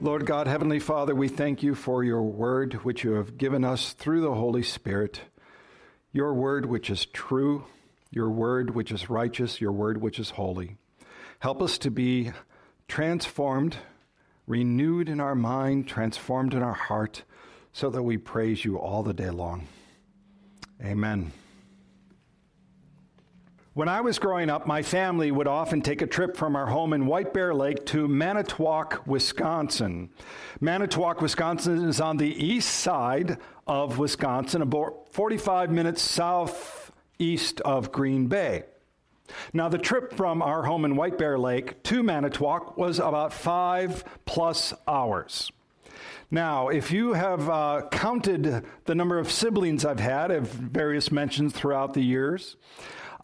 Lord God, Heavenly Father, we thank you for your word which you have given us through the Holy Spirit. Your word which is true, your word which is righteous, your word which is holy. Help us to be transformed, renewed in our mind, transformed in our heart, so that we praise you all the day long. Amen. When I was growing up, my family would often take a trip from our home in White Bear Lake to Manitowoc, Wisconsin. Manitowoc, Wisconsin is on the east side of Wisconsin, about 45 minutes southeast of Green Bay. Now, the trip from our home in White Bear Lake to Manitowoc was about five plus hours. Now, if you have uh, counted the number of siblings I've had of various mentions throughout the years,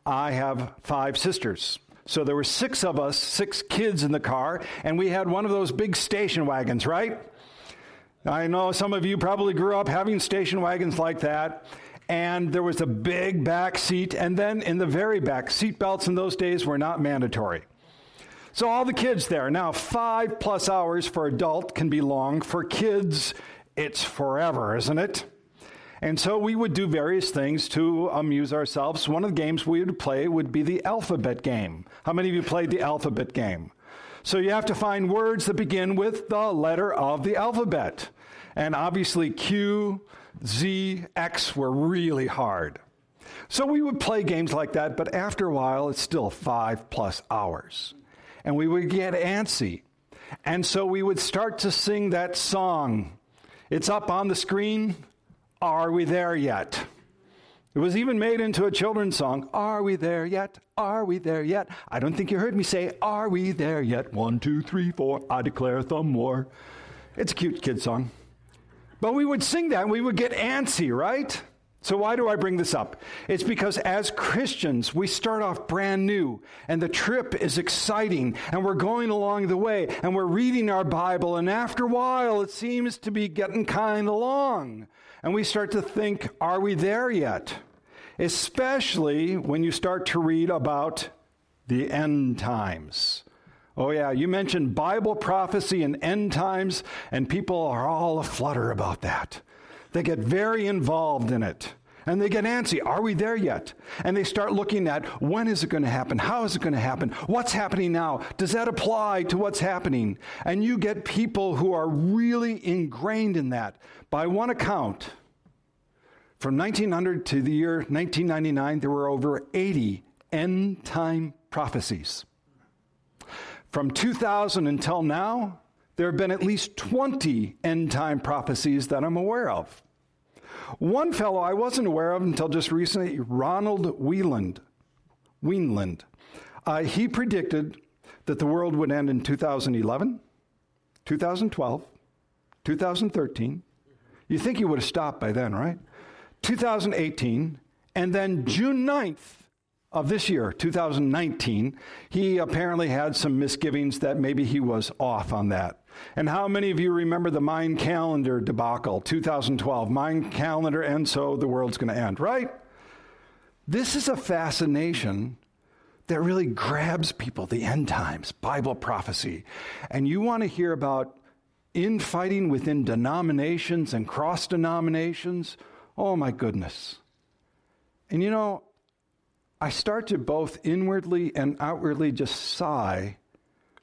I have five sisters. So there were six of us, six kids in the car, and we had one of those big station wagons, right? I know some of you probably grew up having station wagons like that. And there was a big back seat, and then in the very back, seat belts in those days were not mandatory. So all the kids there. Now, five plus hours for adult can be long. For kids, it's forever, isn't it? And so we would do various things to amuse ourselves. One of the games we would play would be the alphabet game. How many of you played the alphabet game? So you have to find words that begin with the letter of the alphabet. And obviously, Q, Z, X were really hard. So we would play games like that, but after a while, it's still five plus hours. And we would get antsy. And so we would start to sing that song. It's up on the screen. Are we there yet? It was even made into a children's song. Are we there yet? Are we there yet? I don't think you heard me say, Are we there yet? One, two, three, four. I declare thumb war. It's a cute kid song. But we would sing that and we would get antsy, right? So, why do I bring this up? It's because as Christians, we start off brand new, and the trip is exciting, and we're going along the way, and we're reading our Bible, and after a while, it seems to be getting kind of long. And we start to think, are we there yet? Especially when you start to read about the end times. Oh, yeah, you mentioned Bible prophecy and end times, and people are all aflutter about that. They get very involved in it. And they get antsy. Are we there yet? And they start looking at when is it going to happen? How is it going to happen? What's happening now? Does that apply to what's happening? And you get people who are really ingrained in that. By one account, from 1900 to the year 1999, there were over 80 end time prophecies. From 2000 until now, there have been at least 20 end time prophecies that I'm aware of. One fellow I wasn't aware of until just recently, Ronald Wieland. Weinland. Uh, he predicted that the world would end in 2011, 2012, 2013. You think he would have stopped by then, right? 2018, and then June 9th, of this year, 2019, he apparently had some misgivings that maybe he was off on that. And how many of you remember the Mayan calendar debacle, 2012? Mayan calendar and so the world's going to end, right? This is a fascination that really grabs people, the end times, Bible prophecy. And you want to hear about infighting within denominations and cross denominations? Oh my goodness. And you know, I start to both inwardly and outwardly just sigh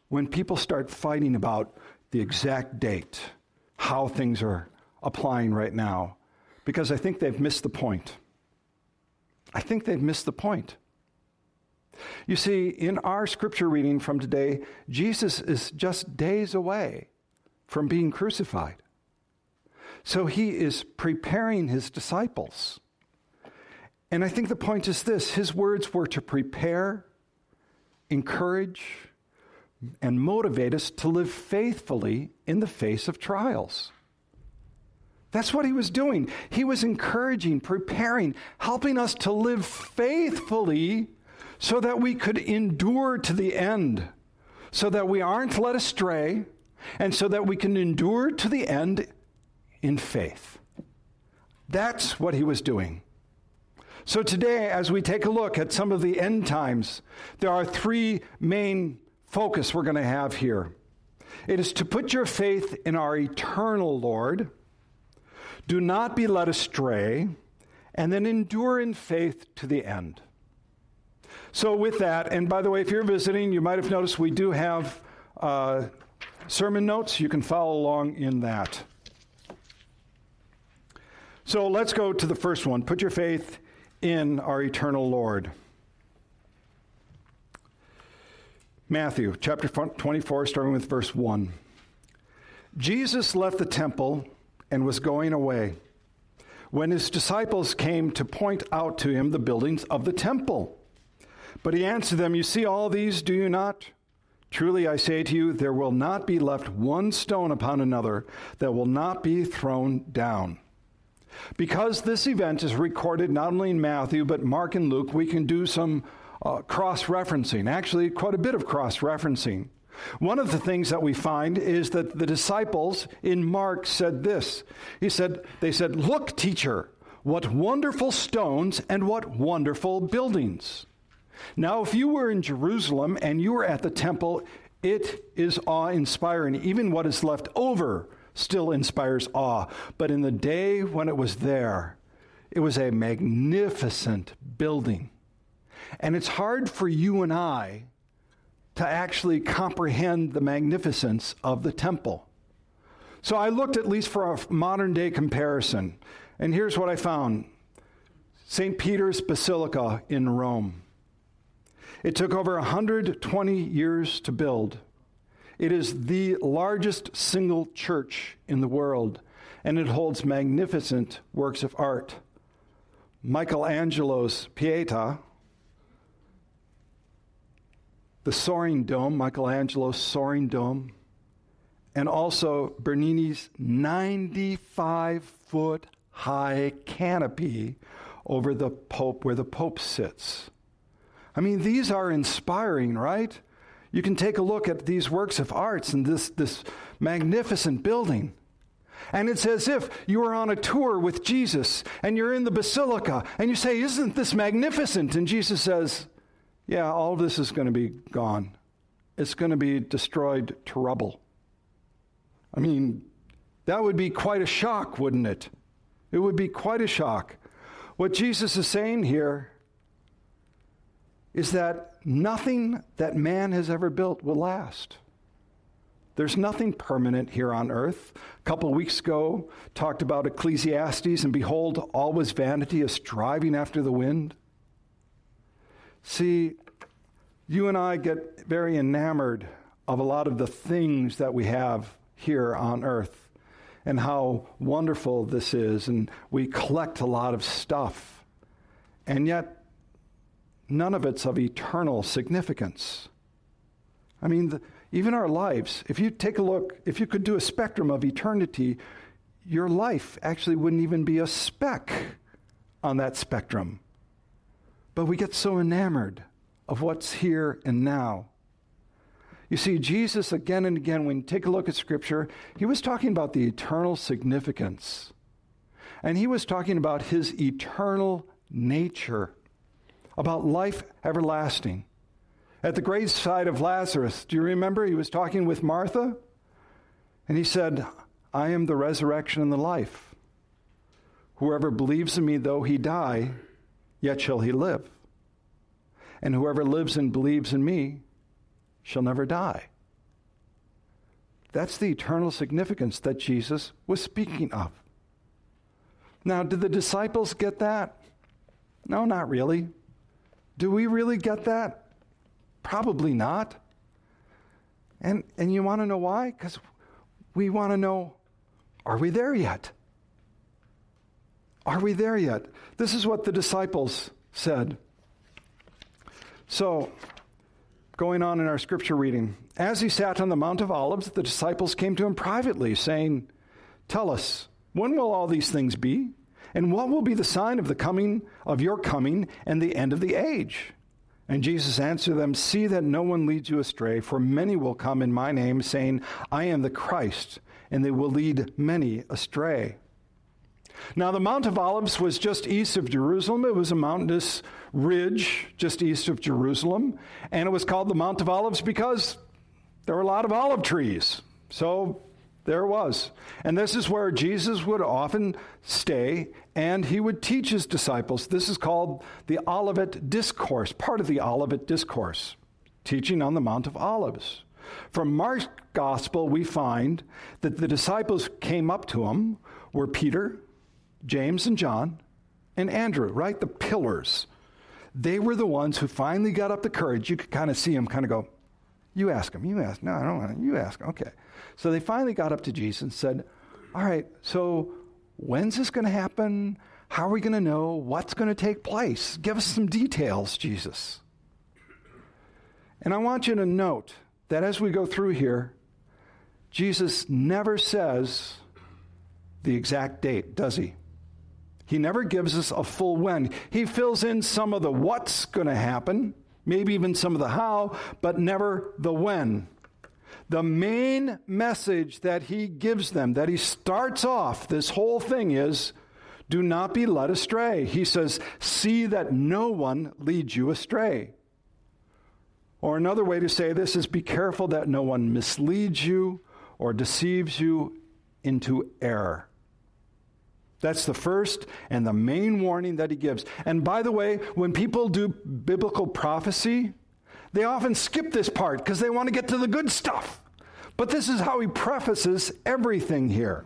when people start fighting about the exact date, how things are applying right now, because I think they've missed the point. I think they've missed the point. You see, in our scripture reading from today, Jesus is just days away from being crucified. So he is preparing his disciples and I think the point is this his words were to prepare, encourage, and motivate us to live faithfully in the face of trials. That's what he was doing. He was encouraging, preparing, helping us to live faithfully so that we could endure to the end, so that we aren't led astray, and so that we can endure to the end in faith. That's what he was doing. So, today, as we take a look at some of the end times, there are three main focus we're going to have here. It is to put your faith in our eternal Lord. Do not be led astray, and then endure in faith to the end. So, with that, and by the way, if you're visiting, you might have noticed we do have uh, sermon notes. You can follow along in that. So, let's go to the first one. Put your faith in our eternal Lord. Matthew chapter 24, starting with verse 1. Jesus left the temple and was going away when his disciples came to point out to him the buildings of the temple. But he answered them, You see all these, do you not? Truly I say to you, there will not be left one stone upon another that will not be thrown down. Because this event is recorded not only in Matthew, but Mark and Luke, we can do some uh, cross referencing, actually, quite a bit of cross referencing. One of the things that we find is that the disciples in Mark said this. He said, They said, Look, teacher, what wonderful stones and what wonderful buildings. Now, if you were in Jerusalem and you were at the temple, it is awe inspiring. Even what is left over still inspires awe. But in the day when it was there, it was a magnificent building. And it's hard for you and I to actually comprehend the magnificence of the temple. So I looked at least for a modern day comparison, and here's what I found St. Peter's Basilica in Rome. It took over 120 years to build. It is the largest single church in the world, and it holds magnificent works of art. Michelangelo's Pieta the soaring dome, Michelangelo's soaring dome, and also Bernini's 95 foot high canopy over the Pope, where the Pope sits. I mean, these are inspiring, right? You can take a look at these works of arts and this, this magnificent building. And it's as if you are on a tour with Jesus and you're in the basilica and you say, Isn't this magnificent? And Jesus says, yeah, all of this is going to be gone. It's going to be destroyed to rubble. I mean, that would be quite a shock, wouldn't it? It would be quite a shock. What Jesus is saying here is that nothing that man has ever built will last. There's nothing permanent here on earth. A couple of weeks ago, talked about Ecclesiastes, and behold, all was vanity, a striving after the wind. See, you and I get very enamored of a lot of the things that we have here on earth and how wonderful this is, and we collect a lot of stuff. And yet, none of it's of eternal significance. I mean, the, even our lives, if you take a look, if you could do a spectrum of eternity, your life actually wouldn't even be a speck on that spectrum. But we get so enamored of what's here and now. You see, Jesus, again and again, when you take a look at Scripture, he was talking about the eternal significance. And he was talking about his eternal nature, about life everlasting. At the graveside of Lazarus, do you remember? He was talking with Martha, and he said, I am the resurrection and the life. Whoever believes in me, though he die, yet shall he live. And whoever lives and believes in me shall never die. That's the eternal significance that Jesus was speaking of. Now, did the disciples get that? No, not really. Do we really get that? Probably not. And, and you want to know why? Because we want to know are we there yet? Are we there yet? This is what the disciples said. So, going on in our scripture reading, as he sat on the Mount of Olives, the disciples came to him privately, saying, Tell us, when will all these things be? And what will be the sign of the coming of your coming and the end of the age? And Jesus answered them, See that no one leads you astray, for many will come in my name, saying, I am the Christ, and they will lead many astray. Now, the Mount of Olives was just east of Jerusalem. It was a mountainous ridge just east of Jerusalem. And it was called the Mount of Olives because there were a lot of olive trees. So there was. And this is where Jesus would often stay and he would teach his disciples. This is called the Olivet Discourse, part of the Olivet Discourse, teaching on the Mount of Olives. From Mark's gospel, we find that the disciples came up to him were Peter, James, and John, and Andrew, right? The pillars. They were the ones who finally got up the courage. You could kind of see them kind of go, You ask them, you ask. No, I don't want to. You ask him. Okay. So they finally got up to Jesus and said, All right, so when's this going to happen? How are we going to know what's going to take place? Give us some details, Jesus. And I want you to note that as we go through here, Jesus never says the exact date, does he? He never gives us a full when. He fills in some of the what's going to happen, maybe even some of the how, but never the when. The main message that he gives them, that he starts off this whole thing is do not be led astray. He says, see that no one leads you astray. Or another way to say this is be careful that no one misleads you or deceives you into error. That's the first and the main warning that he gives. And by the way, when people do biblical prophecy, they often skip this part because they want to get to the good stuff. But this is how he prefaces everything here.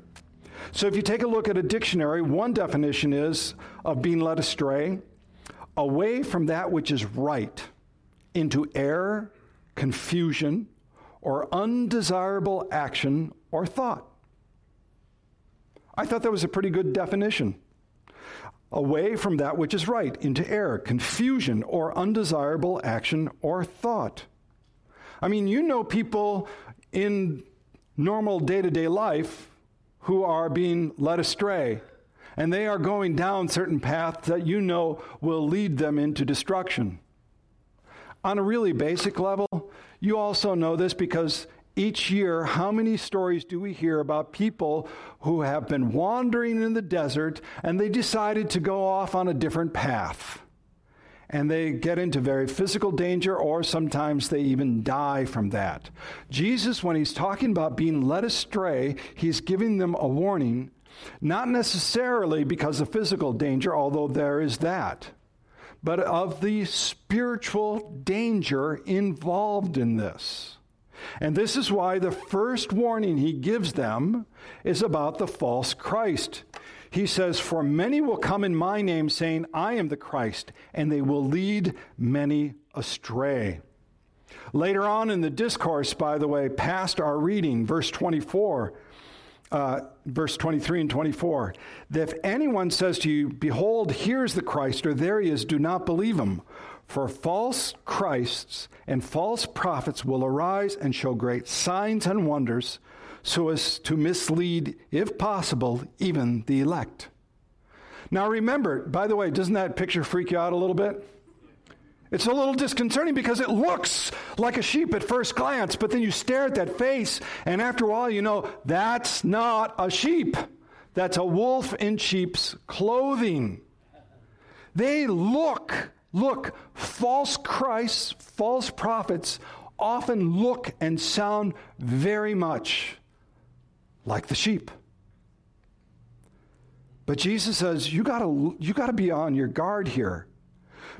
So if you take a look at a dictionary, one definition is of being led astray, away from that which is right into error, confusion, or undesirable action or thought. I thought that was a pretty good definition. Away from that which is right into error, confusion, or undesirable action or thought. I mean, you know people in normal day to day life who are being led astray, and they are going down certain paths that you know will lead them into destruction. On a really basic level, you also know this because each year, how many stories do we hear about people who have been wandering in the desert and they decided to go off on a different path? And they get into very physical danger, or sometimes they even die from that. Jesus, when he's talking about being led astray, he's giving them a warning, not necessarily because of physical danger, although there is that but of the spiritual danger involved in this. And this is why the first warning he gives them is about the false Christ. He says, For many will come in my name, saying, I am the Christ, and they will lead many astray. Later on in the discourse, by the way, past our reading, verse 24, uh, verse 23 and 24 that if anyone says to you, Behold, here's the Christ, or there he is, do not believe him. For false Christs and false prophets will arise and show great signs and wonders, so as to mislead, if possible, even the elect. Now remember, by the way, doesn't that picture freak you out a little bit? It's a little disconcerting because it looks like a sheep at first glance, but then you stare at that face, and after a while, you know that's not a sheep. That's a wolf in sheep's clothing. They look, look, false Christs, false prophets often look and sound very much like the sheep. But Jesus says, you gotta, you gotta be on your guard here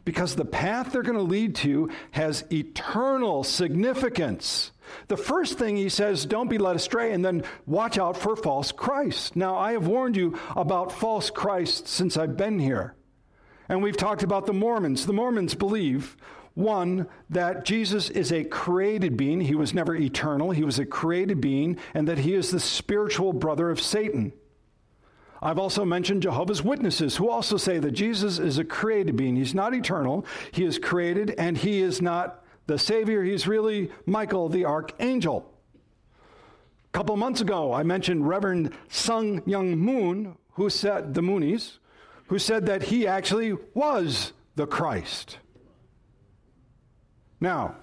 because the path they're going to lead to has eternal significance. The first thing he says, don't be led astray, and then watch out for false Christ. Now, I have warned you about false Christ since I've been here. And we've talked about the Mormons. The Mormons believe, one, that Jesus is a created being. He was never eternal, he was a created being, and that he is the spiritual brother of Satan. I've also mentioned Jehovah's Witnesses, who also say that Jesus is a created being. He's not eternal, he is created, and he is not the Savior. He's really Michael the Archangel. A couple months ago, I mentioned Reverend Sun Myung Moon, who said, the Moonies, who said that he actually was the Christ. Now,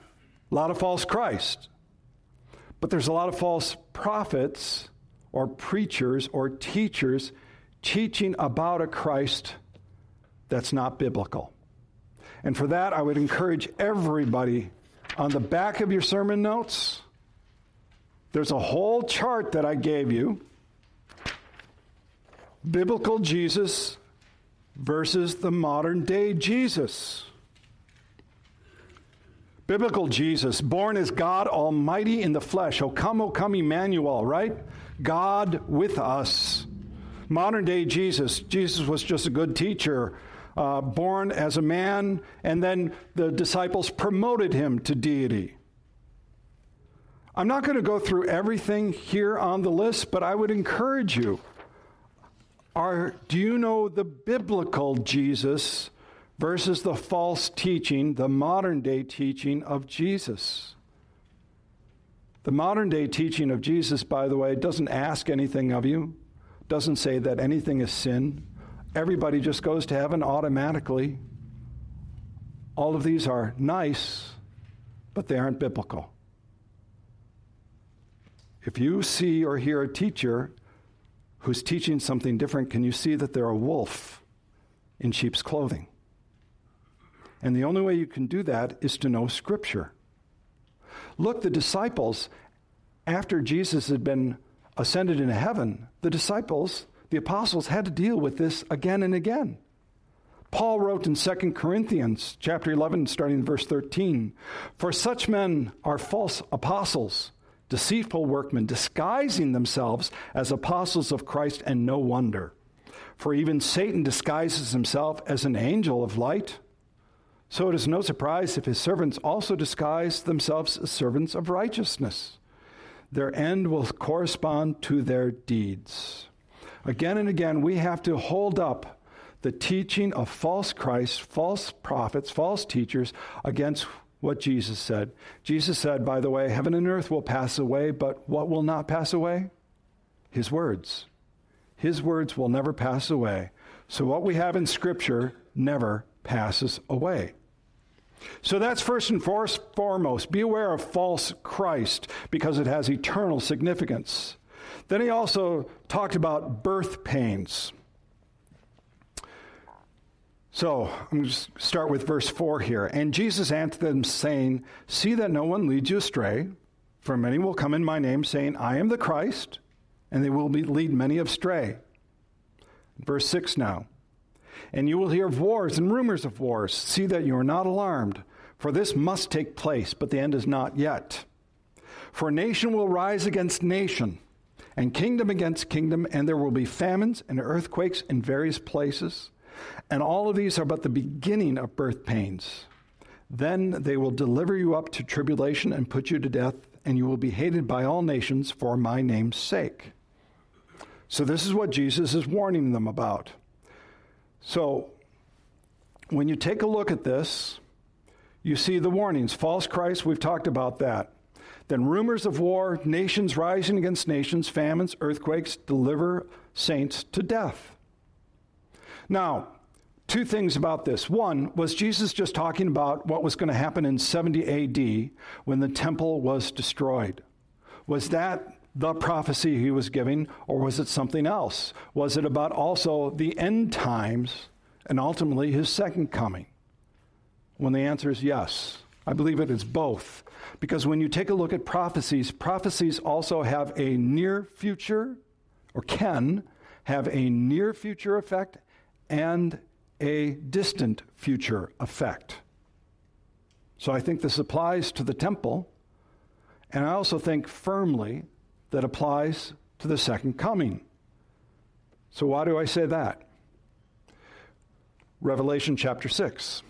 a lot of false Christ, but there's a lot of false prophets or preachers or teachers teaching about a Christ that's not biblical. And for that, I would encourage everybody on the back of your sermon notes, There's a whole chart that I gave you biblical Jesus versus the modern day Jesus. Biblical Jesus, born as God Almighty in the flesh. O come, O come, Emmanuel, right? God with us. Modern day Jesus, Jesus was just a good teacher, uh, born as a man, and then the disciples promoted him to deity. I'm not going to go through everything here on the list, but I would encourage you. Are, do you know the biblical Jesus versus the false teaching, the modern day teaching of Jesus? The modern day teaching of Jesus, by the way, doesn't ask anything of you, doesn't say that anything is sin. Everybody just goes to heaven automatically. All of these are nice, but they aren't biblical. If you see or hear a teacher who's teaching something different, can you see that they're a wolf in sheep's clothing? And the only way you can do that is to know Scripture. Look, the disciples, after Jesus had been ascended into heaven, the disciples, the apostles, had to deal with this again and again. Paul wrote in 2 Corinthians chapter 11 starting in verse 13, "For such men are false apostles, deceitful workmen, disguising themselves as apostles of Christ, and no wonder. For even Satan disguises himself as an angel of light. So it is no surprise if his servants also disguise themselves as servants of righteousness. Their end will correspond to their deeds. Again and again, we have to hold up the teaching of false Christs, false prophets, false teachers against what Jesus said. Jesus said, by the way, heaven and earth will pass away, but what will not pass away? His words. His words will never pass away. So what we have in Scripture never passes away. So that's first and foremost. Be aware of false Christ because it has eternal significance. Then he also talked about birth pains. So I'm going to start with verse 4 here. And Jesus answered them, saying, See that no one leads you astray, for many will come in my name, saying, I am the Christ, and they will be, lead many astray. Verse 6 now. And you will hear of wars and rumors of wars. See that you are not alarmed, for this must take place, but the end is not yet. For nation will rise against nation, and kingdom against kingdom, and there will be famines and earthquakes in various places. And all of these are but the beginning of birth pains. Then they will deliver you up to tribulation and put you to death, and you will be hated by all nations for my name's sake. So, this is what Jesus is warning them about. So, when you take a look at this, you see the warnings. False Christ, we've talked about that. Then rumors of war, nations rising against nations, famines, earthquakes, deliver saints to death. Now, two things about this. One, was Jesus just talking about what was going to happen in 70 AD when the temple was destroyed? Was that the prophecy he was giving, or was it something else? Was it about also the end times and ultimately his second coming? When the answer is yes, I believe it is both. Because when you take a look at prophecies, prophecies also have a near future, or can have a near future effect and a distant future effect. So I think this applies to the temple, and I also think firmly that applies to the second coming. So why do I say that? Revelation chapter 6.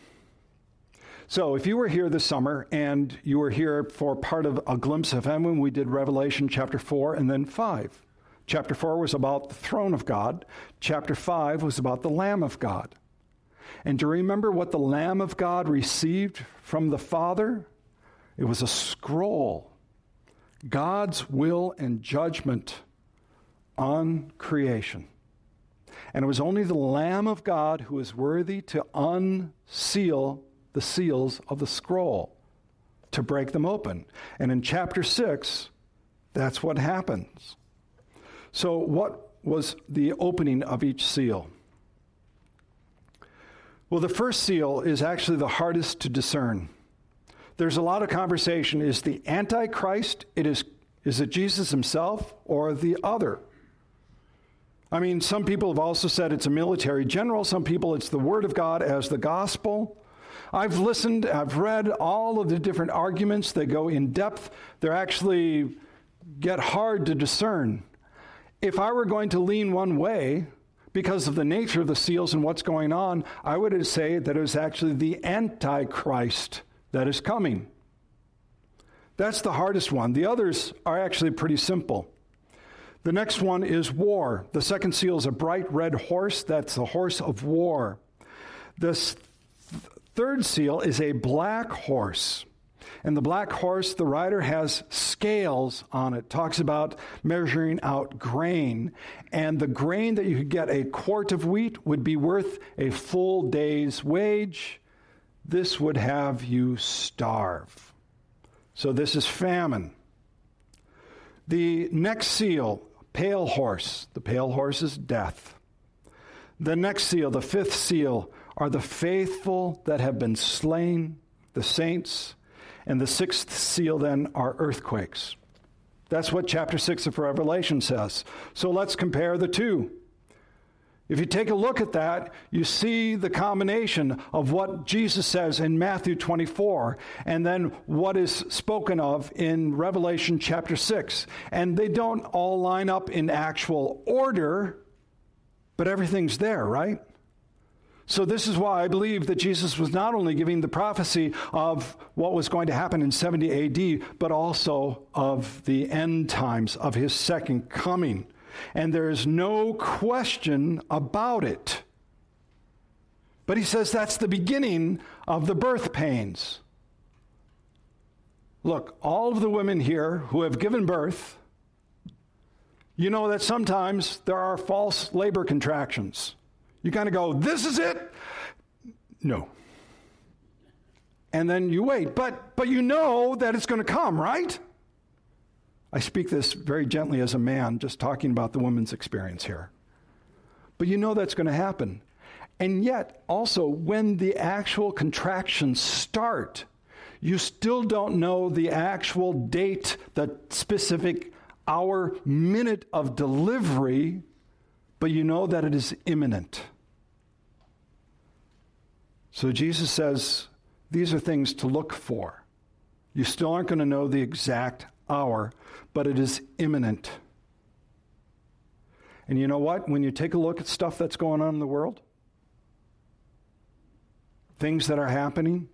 So, if you were here this summer and you were here for part of a glimpse of heaven, we did Revelation chapter 4 and then 5. Chapter 4 was about the throne of God. Chapter 5 was about the Lamb of God. And do you remember what the Lamb of God received from the Father? It was a scroll. God's will and judgment on creation. And it was only the Lamb of God who was worthy to unseal the seals of the scroll, to break them open. And in chapter 6, that's what happens. So, what was the opening of each seal? Well, the first seal is actually the hardest to discern. There's a lot of conversation. Is the Antichrist, it is Is it Jesus himself or the other? I mean, some people have also said it's a military general. Some people it's the Word of God as the gospel. I've listened, I've read all of the different arguments. They go in depth. They're actually get hard to discern. If I were going to lean one way, because of the nature of the seals and what's going on, I would say that it was actually the Antichrist that is coming. That's the hardest one. The others are actually pretty simple. The next one is war. The second seal is a bright red horse. That's the horse of war. This third seal is a black horse. And the black horse, the rider has scales on it. Talks about measuring out grain. And the grain that you could get a quart of wheat would be worth a full day's wage. This would have you starve. So this is famine. The next seal, pale horse. The pale horse is death. The next seal, the fifth seal, are the faithful that have been slain, the saints. And the sixth seal then are earthquakes. That's what chapter 6 of Revelation says. So let's compare the two. If you take a look at that, you see the combination of what Jesus says in Matthew 24 and then what is spoken of in Revelation chapter 6. And they don't all line up in actual order, but everything's there, right? So, this is why I believe that Jesus was not only giving the prophecy of what was going to happen in 70 AD, but also of the end times, of his second coming. And there is no question about it. But he says that's the beginning of the birth pains. Look, all of the women here who have given birth, you know that sometimes there are false labor contractions. You kind of go, this is it? No. And then you wait, but but you know that it's going to come, right? I speak this very gently as a man, just talking about the woman's experience here. But you know that's going to happen. And yet, also, when the actual contractions start, you still don't know the actual date, the specific hour, minute of delivery, but you know that it is imminent. So Jesus says these are things to look for. You still aren't going to know the exact hour, but it is imminent. And you know what? When you take a look at stuff that's going on in the world, things that are happening,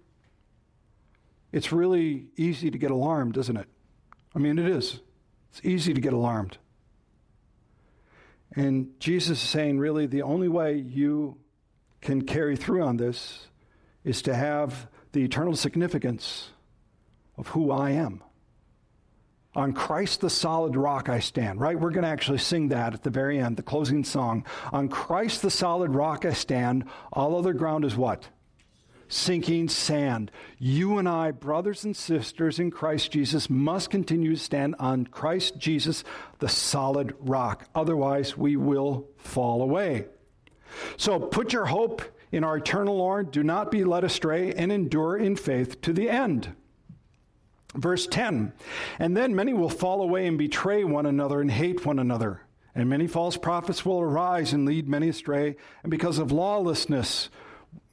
it's really easy to get alarmed, isn't it? I mean, it is. It's easy to get alarmed. And Jesus is saying, really, the only way you can carry through on this is to have the eternal significance of who I am. On Christ the solid rock I stand, right? We're going to actually sing that at the very end, the closing song. On Christ the solid rock I stand, all other ground is what? Sinking sand. You and I, brothers and sisters in Christ Jesus, must continue to stand on Christ Jesus, the solid rock. Otherwise, we will fall away. So put your hope in our eternal Lord. Do not be led astray and endure in faith to the end. Verse 10 And then many will fall away and betray one another and hate one another. And many false prophets will arise and lead many astray. And because of lawlessness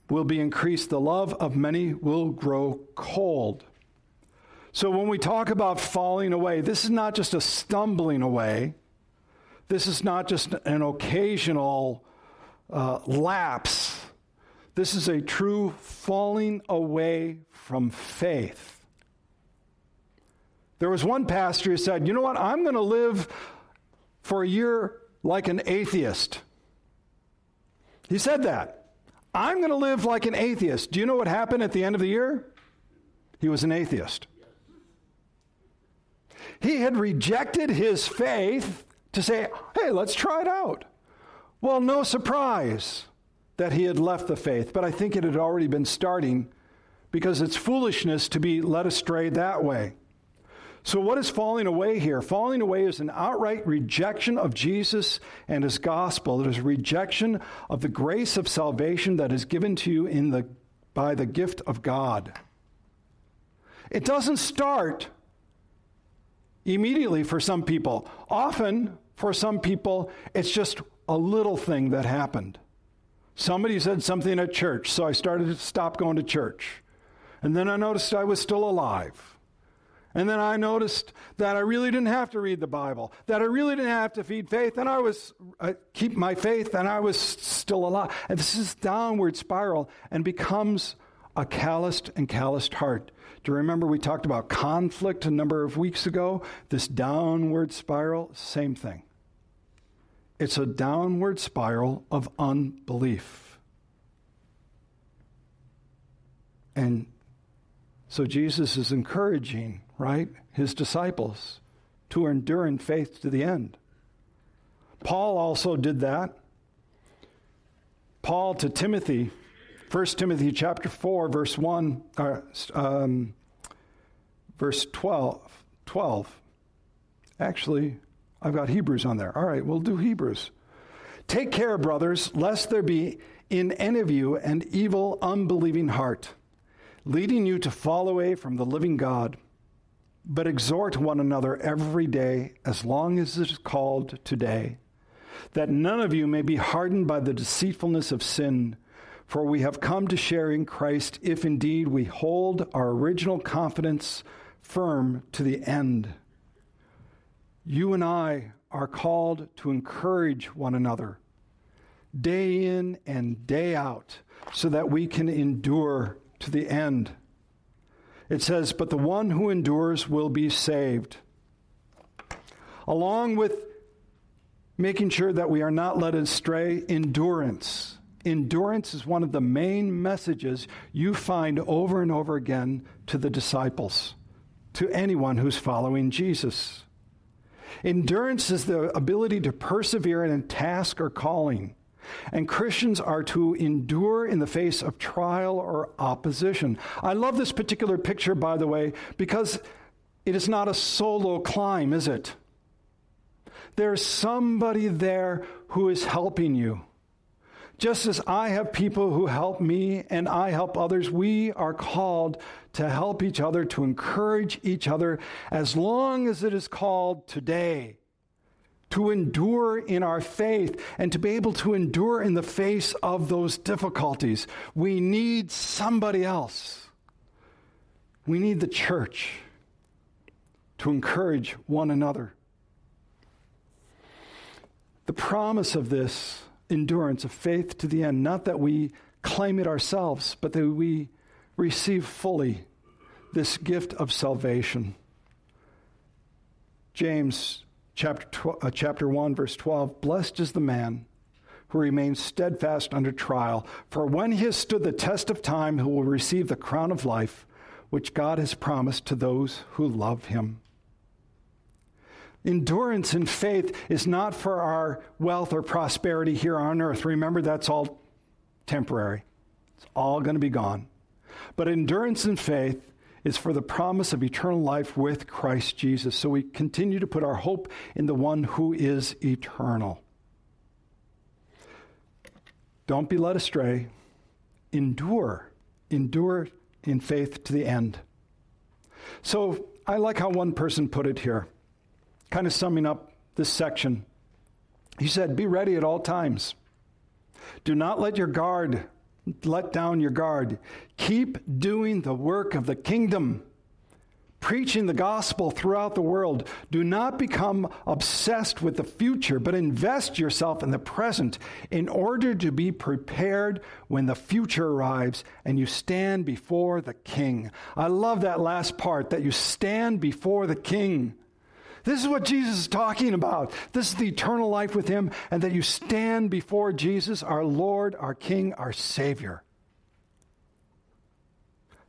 will be increased, the love of many will grow cold. So when we talk about falling away, this is not just a stumbling away. This is not just an occasional uh, lapse. This is a true falling away from faith. There was one pastor who said, You know what? I'm going to live for a year like an atheist. He said that. I'm going to live like an atheist. Do you know what happened at the end of the year? He was an atheist. He had rejected his faith to say, hey, let's try it out. Well, no surprise that he had left the faith, but I think it had already been starting because it's foolishness to be led astray that way. So, what is falling away here? Falling away is an outright rejection of Jesus and his gospel. It is rejection of the grace of salvation that is given to you in the, by the gift of God. It doesn't start immediately for some people. Often, for some people, it's just a little thing that happened. Somebody said something at church, so I started to stop going to church. And then I noticed I was still alive. And then I noticed that I really didn't have to read the Bible, that I really didn't have to feed faith, and I was uh, keep my faith, and I was still alive. And this is downward spiral and becomes a calloused and calloused heart. Do you remember we talked about conflict a number of weeks ago? This downward spiral, same thing. It's a downward spiral of unbelief. And so Jesus is encouraging, right, his disciples to endure in faith to the end. Paul also did that. Paul to Timothy 1 Timothy chapter 4, verse 1, uh, um, verse 12, 12. Actually, I've got Hebrews on there. All right, we'll do Hebrews. Take care, brothers, lest there be in any of you an evil, unbelieving heart, leading you to fall away from the living God. But exhort one another every day, as long as it is called today, that none of you may be hardened by the deceitfulness of sin. For we have come to share in Christ if indeed we hold our original confidence firm to the end. You and I are called to encourage one another day in and day out so that we can endure to the end. It says, But the one who endures will be saved. Along with making sure that we are not led astray, endurance Endurance is one of the main messages you find over and over again to the disciples, to anyone who's following Jesus. Endurance is the ability to persevere in a task or calling. And Christians are to endure in the face of trial or opposition. I love this particular picture, by the way, because it is not a solo climb, is it? There's somebody there who is helping you. Just as I have people who help me and I help others, we are called to help each other, to encourage each other, as long as it is called today, to endure in our faith and to be able to endure in the face of those difficulties. We need somebody else. We need the church to encourage one another. The promise of this endurance, of faith to the end. Not that we claim it ourselves, but that we receive fully this gift of salvation. James chapter, tw- uh, chapter 1, verse 12 Blessed is the man who remains steadfast under trial, for when he has stood the test of time, he will receive the crown of life which God has promised to those who love him. Endurance in faith is not for our wealth or prosperity here on earth. Remember, that's all temporary, it's all going to be gone. But endurance in faith is for the promise of eternal life with Christ Jesus. So we continue to put our hope in the one who is eternal. Don't be led astray. Endure. Endure in faith to the end. So I like how one person put it here kind of summing up this section. He said, Be ready at all times. Do not let your guard, let down your guard. Keep doing the work of the kingdom, preaching the gospel throughout the world. Do not become obsessed with the future, but invest yourself in the present in order to be prepared when the future arrives and you stand before the king. I love that last part that you stand before the king. This is what Jesus is talking about. This is the eternal life with Him, and that you stand before Jesus, our Lord, our King, our Savior.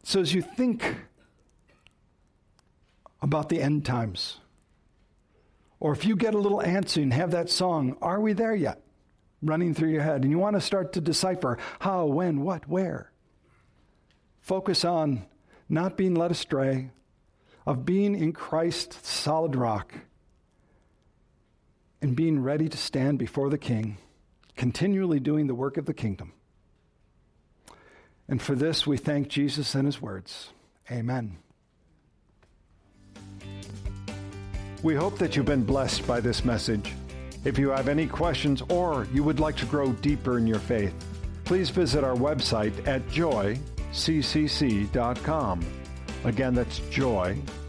So as you think about the end times, or if you get a little antsy and have that song, Are we there yet? running through your head, and you want to start to decipher how, when, what, where, focus on not being led astray, of being in Christ's solid rock and being ready to stand before the King, continually doing the work of the kingdom. And for this, we thank Jesus and his words. Amen. We hope that you've been blessed by this message. If you have any questions or you would like to grow deeper in your faith, please visit our website at joyccc.com. Again, that's joyccc.com.